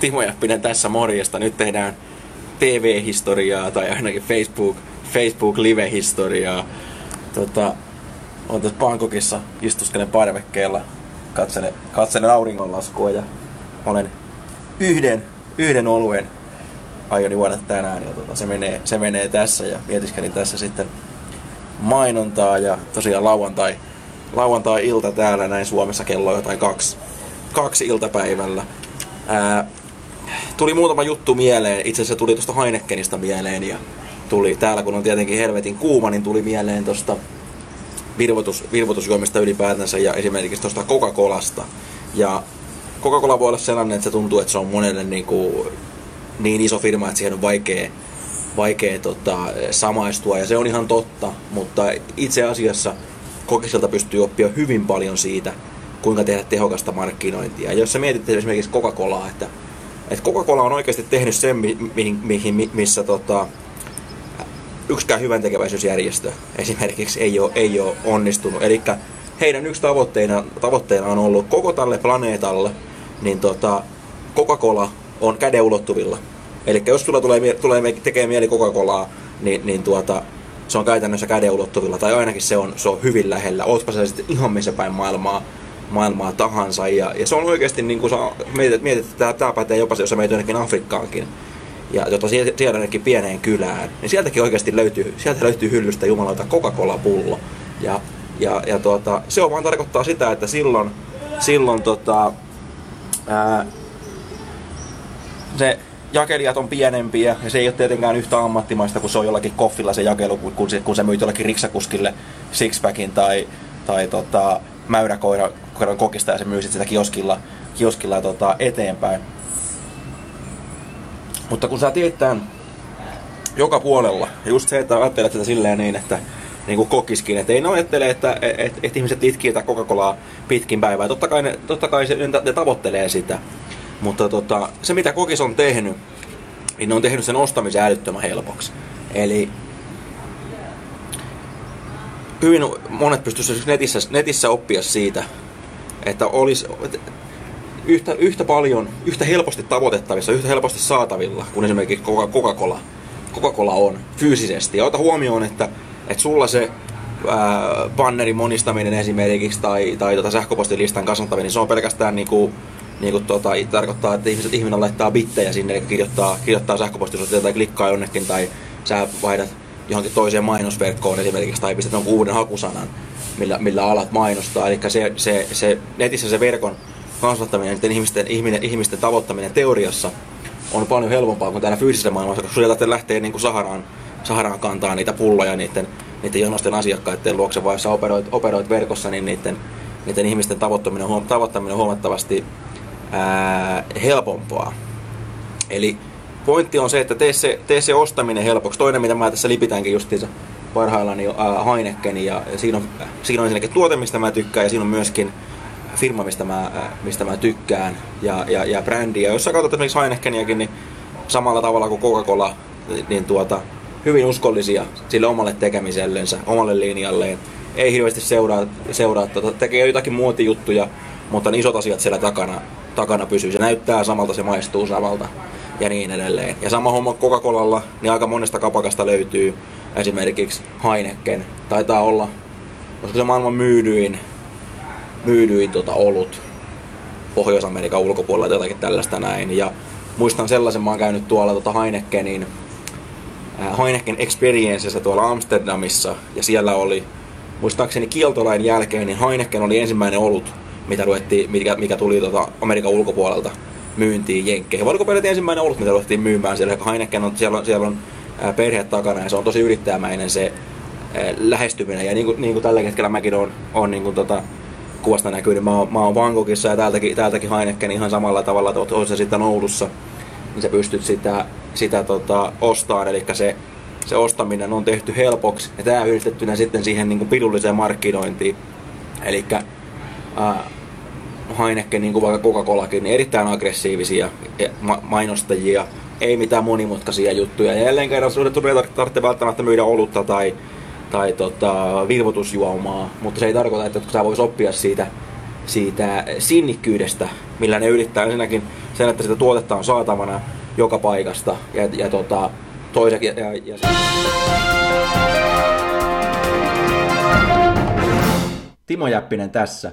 Timo Jäppinen tässä morjesta. Nyt tehdään TV-historiaa tai ainakin Facebook, Facebook live-historiaa. Tota, olen tässä Bangkokissa, istuskelen parvekkeella, katselen, katselen auringonlaskua ja olen yhden, yhden oluen aion juoda tänään ja tota, se, menee, se menee tässä ja mietiskelin tässä sitten mainontaa ja tosiaan lauantai, lauantai-ilta täällä näin Suomessa kello jotain kaksi, kaksi iltapäivällä. Ää, tuli muutama juttu mieleen, itse asiassa tuli tuosta Heinekenista mieleen ja tuli täällä kun on tietenkin helvetin kuuma, niin tuli mieleen tuosta virvoitus, virvoitusjuomista ylipäätänsä ja esimerkiksi tuosta Coca-Colasta. Ja Coca-Cola voi olla sellainen, että se tuntuu, että se on monelle niin, kuin, niin iso firma, että siihen on vaikea, vaikea tota, samaistua ja se on ihan totta, mutta itse asiassa kokiselta pystyy oppia hyvin paljon siitä, kuinka tehdä tehokasta markkinointia. Jos sä mietit esimerkiksi Coca-Colaa, että, että Coca-Cola on oikeasti tehnyt sen, mihin, mihin, missä tota, yksikään hyvän tekeväisyysjärjestö esimerkiksi ei ole, ei ole onnistunut. Eli heidän yksi tavoitteena, tavoitteena on ollut koko tälle planeetalle, niin tota, Coca-Cola on käden ulottuvilla. Eli jos sulla tulee, tulee tekee mieli Coca-Colaa, niin, niin tuota, se on käytännössä käden ulottuvilla, tai ainakin se on, se on hyvin lähellä. Ootpa se sitten ihan missä päin maailmaa, maailmaa tahansa. Ja, ja se on oikeasti, niin kuin sä mietit, mietit että tämä pätee jopa se, jos menet jonnekin Afrikkaankin, ja jota siellä ainakin pieneen kylään, niin sieltäkin oikeasti löytyy, sieltä löytyy hyllystä jumalauta Coca-Cola-pullo. Ja, ja, ja tuota, se on vaan tarkoittaa sitä, että silloin, silloin tota, ää, se jakelijat on pienempiä ja se ei ole tietenkään yhtä ammattimaista kuin se on jollakin koffilla se jakelu, kun se, kun se myyt jollekin riksakuskille sixpackin tai, tai tota, mäyräkoiran kokista ja se myy sitä kioskilla, kioskilla tota, eteenpäin. Mutta kun sä teet tämän joka puolella, just se, että ajattelet sitä silleen niin, että niin kuin kokiskin, että ei ne ajattele, että et, et, et ihmiset itkii tätä Coca-Colaa pitkin päivää. Totta kai, ne, totta kai se, ne tavoittelee sitä. Mutta tota, se mitä kokis on tehnyt, niin ne on tehnyt sen ostamisen älyttömän helpoksi. Eli hyvin monet pystyisivät netissä, netissä oppia siitä, että olisi, yhtä, yhtä paljon, yhtä helposti tavoitettavissa, yhtä helposti saatavilla kuin esimerkiksi Coca-Cola, Coca-Cola on fyysisesti. Ja ota huomioon, että, että sulla se ää, bannerin monistaminen esimerkiksi tai, tai tota sähköpostilistan kasvattaminen, niin se on pelkästään niinku, niinku tota, tarkoittaa, että ihmiset, ihminen laittaa bittejä sinne, eli kirjoittaa, kirjoittaa sähköpostisoitteita tai klikkaa jonnekin tai sä vaihdat johonkin toiseen mainosverkkoon esimerkiksi tai pistät jonkun uuden hakusanan, millä, millä alat mainostaa. Eli se, se, se, netissä se verkon kasvattaminen, niiden ihmisten, ihmisten, ihmisten tavoittaminen teoriassa on paljon helpompaa kuin täällä fyysisessä maailmassa, koska sieltä lähtee niin kuin Saharaan, Saharaan kantaa niitä pulloja niiden, niiden jonosten asiakkaiden luokse, vai jos operoit, operoit verkossa, niin niiden, niiden ihmisten tavoittaminen, on, tavoittaminen on huomattavasti ää, helpompaa. Eli pointti on se, että tee se, tee se ostaminen helpoksi. Toinen, mitä mä tässä lipitäänkin justiinsa parhaillaan, niin Heineken, ja siinä on, siinä on ensinnäkin tuote, mistä mä tykkään, ja siinä on myöskin firma, mistä mä, äh, mistä mä tykkään ja, ja, ja brändi. Ja jos sä katsot esimerkiksi Heinekeniäkin, niin samalla tavalla kuin Coca-Cola, niin tuota, hyvin uskollisia sille omalle tekemisellensä, omalle linjalleen. Ei hirveästi seuraa, seuraa tuota, tekee jotakin muotijuttuja, mutta ne isot asiat siellä takana, takana pysyy. Se näyttää samalta, se maistuu samalta ja niin edelleen. Ja sama homma Coca-Colalla, niin aika monesta kapakasta löytyy esimerkiksi Heineken. Taitaa olla, koska se maailman myydyin myydyin tota olut Pohjois-Amerikan ulkopuolella jotakin tällaista näin. Ja muistan sellaisen, mä oon käynyt tuolla tota Heinekenin äh, Heineken Experiencessa tuolla Amsterdamissa ja siellä oli muistaakseni kieltolain jälkeen, niin Heineken oli ensimmäinen olut, mitä ruvettiin, mikä, mikä tuli tota Amerikan ulkopuolelta myyntiin jenkkeihin. Peräti ensimmäinen olut, mitä ruvettiin myymään siellä, Heineken on, siellä on, siellä on perhe takana ja se on tosi yrittäjämäinen se äh, lähestyminen. Ja niin kuin, niin kuin tällä hetkellä mäkin on, on niin kuin tota, kuvasta näkyy, niin mä oon, mä oon Bangkokissa ja täältäkin, täältäkin Heineken ihan samalla tavalla, että oot se sitten Oulussa, niin sä pystyt sitä, sitä tota, ostamaan, eli se, se ostaminen on tehty helpoksi, ja tämä yhdistettynä sitten siihen niin kuin pidulliseen markkinointiin, eli Heineken, niin kuin vaikka Coca-Colakin, niin erittäin aggressiivisia mainostajia, ei mitään monimutkaisia juttuja. Ja jälleen kerran sulle ei tarvitse välttämättä myydä olutta tai, tai tota, virvotusjuomaa, mutta se ei tarkoita, että sä vois oppia siitä, siitä sinnikkyydestä, millä ne yrittää ensinnäkin sen, että sitä tuotetta on saatavana joka paikasta ja, ja tota, toiseksi ja, ja, ja Timo Jäppinen tässä.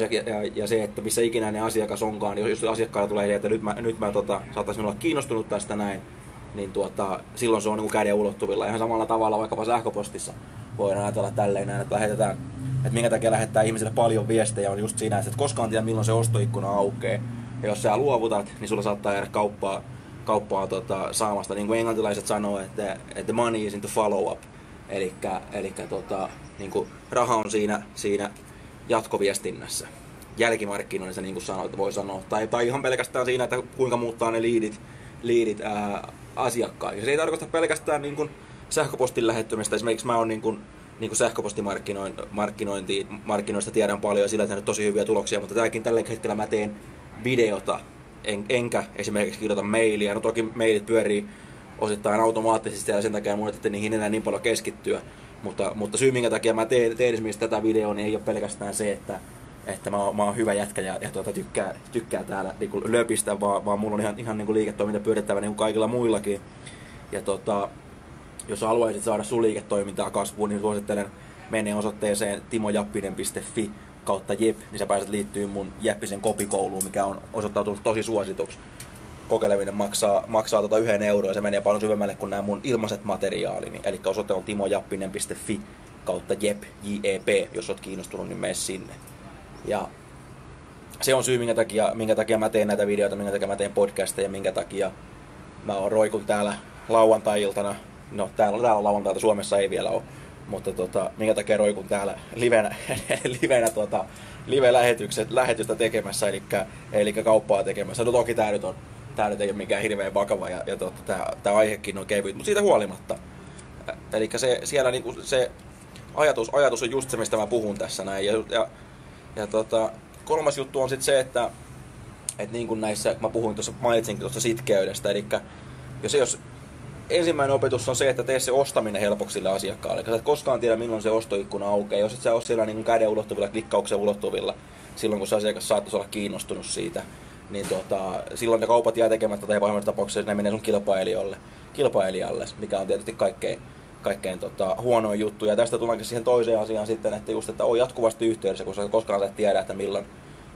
Toiseksi, ja, ja, se, että missä ikinä ne asiakas onkaan, niin jos asiakkaalla tulee että nyt mä, nyt mä tota, saattaisin olla kiinnostunut tästä näin, niin tuota, silloin se on niin käden ulottuvilla. Ihan samalla tavalla vaikkapa sähköpostissa voidaan ajatella tälleen näin, että lähetetään, että minkä takia lähettää ihmisille paljon viestejä on just siinä, että et koskaan tiedä milloin se ostoikkuna aukeaa. Ja jos sä luovutat, niin sulla saattaa jäädä kauppaa, kauppaa tota, saamasta. Niin kuin englantilaiset sanoo, että, että money is into follow up. Eli tota, niin raha on siinä, siinä jatkoviestinnässä. Jälkimarkkinoinnissa, niin kuin sanoit, voi sanoa. Tai, tai ihan pelkästään siinä, että kuinka muuttaa ne liidit, liidit ää, asiakkaiksi. Se ei tarkoita pelkästään niin kuin sähköpostin lähettymistä. Esimerkiksi mä oon niin kuin, niin kuin sähköpostimarkkinointi, markkinoista tiedän paljon ja sillä tehnyt tosi hyviä tuloksia, mutta tälläkin tällä hetkellä mä teen videota, en, enkä esimerkiksi kirjoita mailia. No toki mailit pyörii osittain automaattisesti ja sen takia mun niihin enää niin paljon keskittyä. Mutta, mutta syy minkä takia mä teen, teen esimerkiksi tätä videoa, niin ei ole pelkästään se, että, että mä, oon, mä oon hyvä jätkä ja, ja tuota, tykkää, tykkää täällä niin kuin löpistä, vaan, vaan mulla on ihan, ihan niin kuin liiketoiminta pyörittävä niin kuin kaikilla muillakin. Ja tota, jos haluaisit saada sun liiketoimintaa kasvuun, niin suosittelen mene osoitteeseen timojappinen.fi kautta jep, niin sä pääset liittyä mun Jeppisen kopikouluun, mikä on osoittautunut tosi suosituksi kokeileminen maksaa, maksaa tota yhden euroa ja se menee paljon syvemmälle kuin nämä mun ilmaiset materiaalini. Eli osoite on timojappinen.fi kautta jep, J-E-P, jos oot kiinnostunut, niin mene sinne. Ja se on syy, minkä takia, minkä takia mä teen näitä videoita, minkä takia mä teen podcasteja, minkä takia mä oon roikun täällä lauantai-iltana. No, täällä, täällä lauantailta Suomessa ei vielä ole. Mutta tota, minkä takia roikun täällä livenä, livenä tota, live-lähetykset, lähetystä tekemässä, eli, eli kauppaa tekemässä. No toki tää nyt on tämä nyt ei ole mikään hirveän vakava ja, ja totta, tämä, tämä aihekin on kevyt, mutta siitä huolimatta. Eli se, siellä niinku se ajatus, ajatus on just se, mistä mä puhun tässä näin. Ja, ja, ja tota, kolmas juttu on sitten se, että et niin kuin näissä, mä puhuin tuossa, mainitsinkin tuosta sitkeydestä, eli jos, jos ensimmäinen opetus on se, että tee se ostaminen helpoksi sille asiakkaalle. Sä et koskaan tiedä, milloin se ostoikkuna aukeaa. Jos et sä ole siellä niin käden ulottuvilla, klikkauksen ulottuvilla, silloin kun se asiakas saattaisi olla kiinnostunut siitä, niin tota, silloin ne kaupat jää tekemättä tai pahimmassa tapauksessa ne menee sun kilpailijalle, kilpailijalle mikä on tietysti kaikkein, kaikkein tota, huonoin juttu. Ja tästä tullaankin siihen toiseen asiaan sitten, että just, että on jatkuvasti yhteydessä, koska koskaan sä et tiedä, että milloin,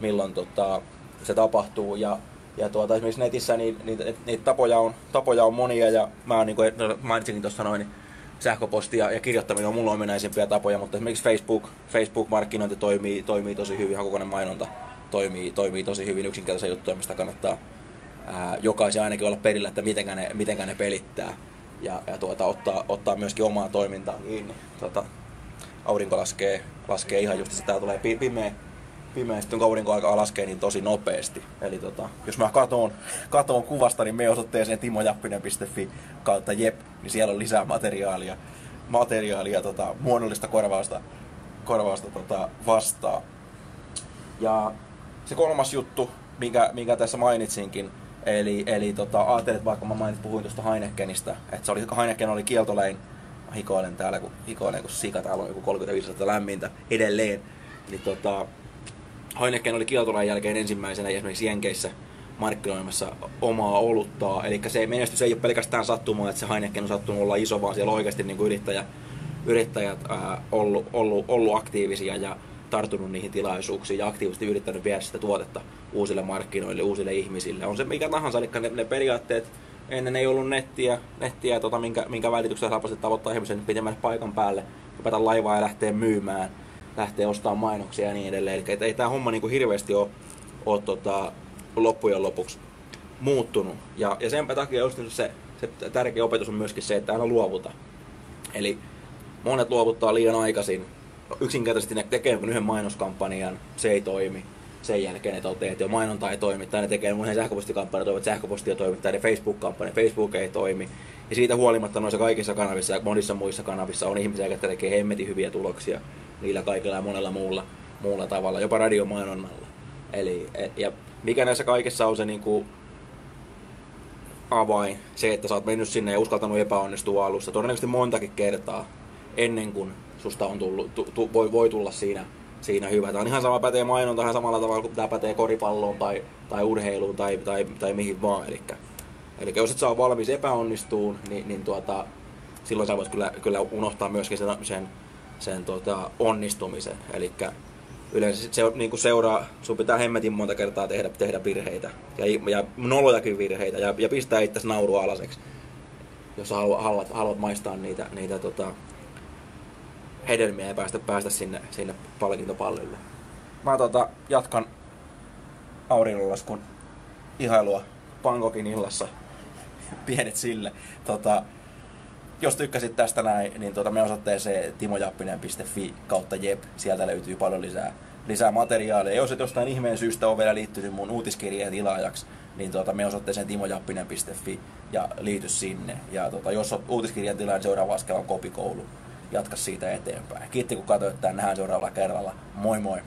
milloin tota, se tapahtuu. Ja, ja tuota, esimerkiksi netissä niin, niitä, niitä tapoja, on, tapoja on monia ja mä niin kuin mainitsinkin tuossa noin, niin sähköposti ja, kirjoittaminen on mulla ominaisimpia tapoja, mutta esimerkiksi Facebook, Facebook-markkinointi toimii, toimii tosi hyvin, hakukoneen mainonta toimii, toimii tosi hyvin yksinkertaisia juttuja, mistä kannattaa ää, jokaisen ainakin olla perillä, että mitenkä ne, mitenkä ne pelittää ja, ja tuota, ottaa, ottaa myöskin omaa toimintaa kiinni. Tuota, aurinko laskee, laskee ihan just, että täällä tulee pimeä, pimeä, sitten kun aurinko alkaa laskea niin tosi nopeasti. Eli tota, jos mä katoon, katoon kuvasta, niin me osoitteeseen timojappinen.fi kautta jep, niin siellä on lisää materiaalia, materiaalia tota, muodollista korvausta, korvausta tota, vastaan. Ja se kolmas juttu, minkä, minkä tässä mainitsinkin, eli, eli tota, ajattelet vaikka mä mainit, puhuin tuosta Heinekenistä, että se oli, Heineken oli kieltolein, mä hikoilen täällä, kun, hikoilen kun sika, täällä on joku 35 lämmintä edelleen, niin tota, Heineken oli kieltolain jälkeen ensimmäisenä esimerkiksi Jenkeissä markkinoimassa omaa oluttaa. Eli se menestys ei ole pelkästään sattumaa, että se Heineken on sattunut olla iso, vaan siellä on oikeasti niin kuin yrittäjä, yrittäjät ää, ollut, ollut, ollut aktiivisia ja tarttunut niihin tilaisuuksiin ja aktiivisesti yrittänyt viedä sitä tuotetta uusille markkinoille, uusille ihmisille. On se mikä tahansa, eli ne, ne periaatteet, ennen ei ollut nettiä, nettiä tota, minkä, minkä välityksellä helposti tavoittaa ihmisen pitemmälle paikan päälle, hypätä laivaa ja lähtee myymään, lähtee ostamaan mainoksia ja niin edelleen. Eli ei tämä homma niin kuin hirveästi ole, ole tota, loppujen lopuksi muuttunut. Ja, ja sen takia just se, se tärkeä opetus on myöskin se, että aina luovuta. Eli monet luovuttaa liian aikaisin. Yksinkertaisesti ne tekee yhden mainoskampanjan, se ei toimi. Sen jälkeen ne toteaa, että jo mainonta ei toimi, tai ne tekee muihin sähköpostikampanjan, toivat sähköpostia toimi, tai ne Facebook-kampanja, Facebook ei toimi. Ja siitä huolimatta noissa kaikissa kanavissa ja monissa muissa kanavissa on ihmisiä, jotka tekee hemmetin hyviä tuloksia niillä kaikilla ja monella muulla, muulla tavalla, jopa radiomainonnalla. Eli, et, ja mikä näissä kaikessa on se niin kuin, avain, se, että sä oot mennyt sinne ja uskaltanut epäonnistua alussa, todennäköisesti montakin kertaa ennen kuin susta on tullut, tu, tu, voi, voi tulla siinä, siinä hyvä. Tämä on ihan sama pätee mainonta ihan samalla tavalla kuin tämä pätee koripalloon tai, tai urheiluun tai, tai, tai mihin vaan. Eli, eli jos et saa valmis epäonnistuun, niin, niin tuota, silloin sä voit kyllä, kyllä unohtaa myöskin sen, sen, sen tuota, onnistumisen. Eli yleensä sit se niin kuin seuraa, sun pitää hemmetin monta kertaa tehdä, tehdä virheitä ja, ja nolojakin virheitä ja, ja pistää itse nauru alaseksi, jos haluat, haluat, haluat maistaa niitä, niitä tota, hedelmiä ja päästä, päästä sinne, sinne palkintopallille. Mä tota, jatkan auringonlaskun ihailua Bangkokin illassa. Pienet sille. Tota, jos tykkäsit tästä näin, niin tuota, me osoitteeseen timojappinen.fi kautta jep. Sieltä löytyy paljon lisää, lisää materiaalia. Jos et jostain ihmeen syystä on vielä liittynyt mun uutiskirjeen tilaajaksi, niin tuota, me osoitteeseen timojappinen.fi ja liity sinne. Ja tuota, jos on uutiskirjan tilaaja, niin seuraava askel on kopikoulu. Jatka siitä eteenpäin. Kiitti kun katsoit tämän, nähdään seuraavalla kerralla. Moi moi!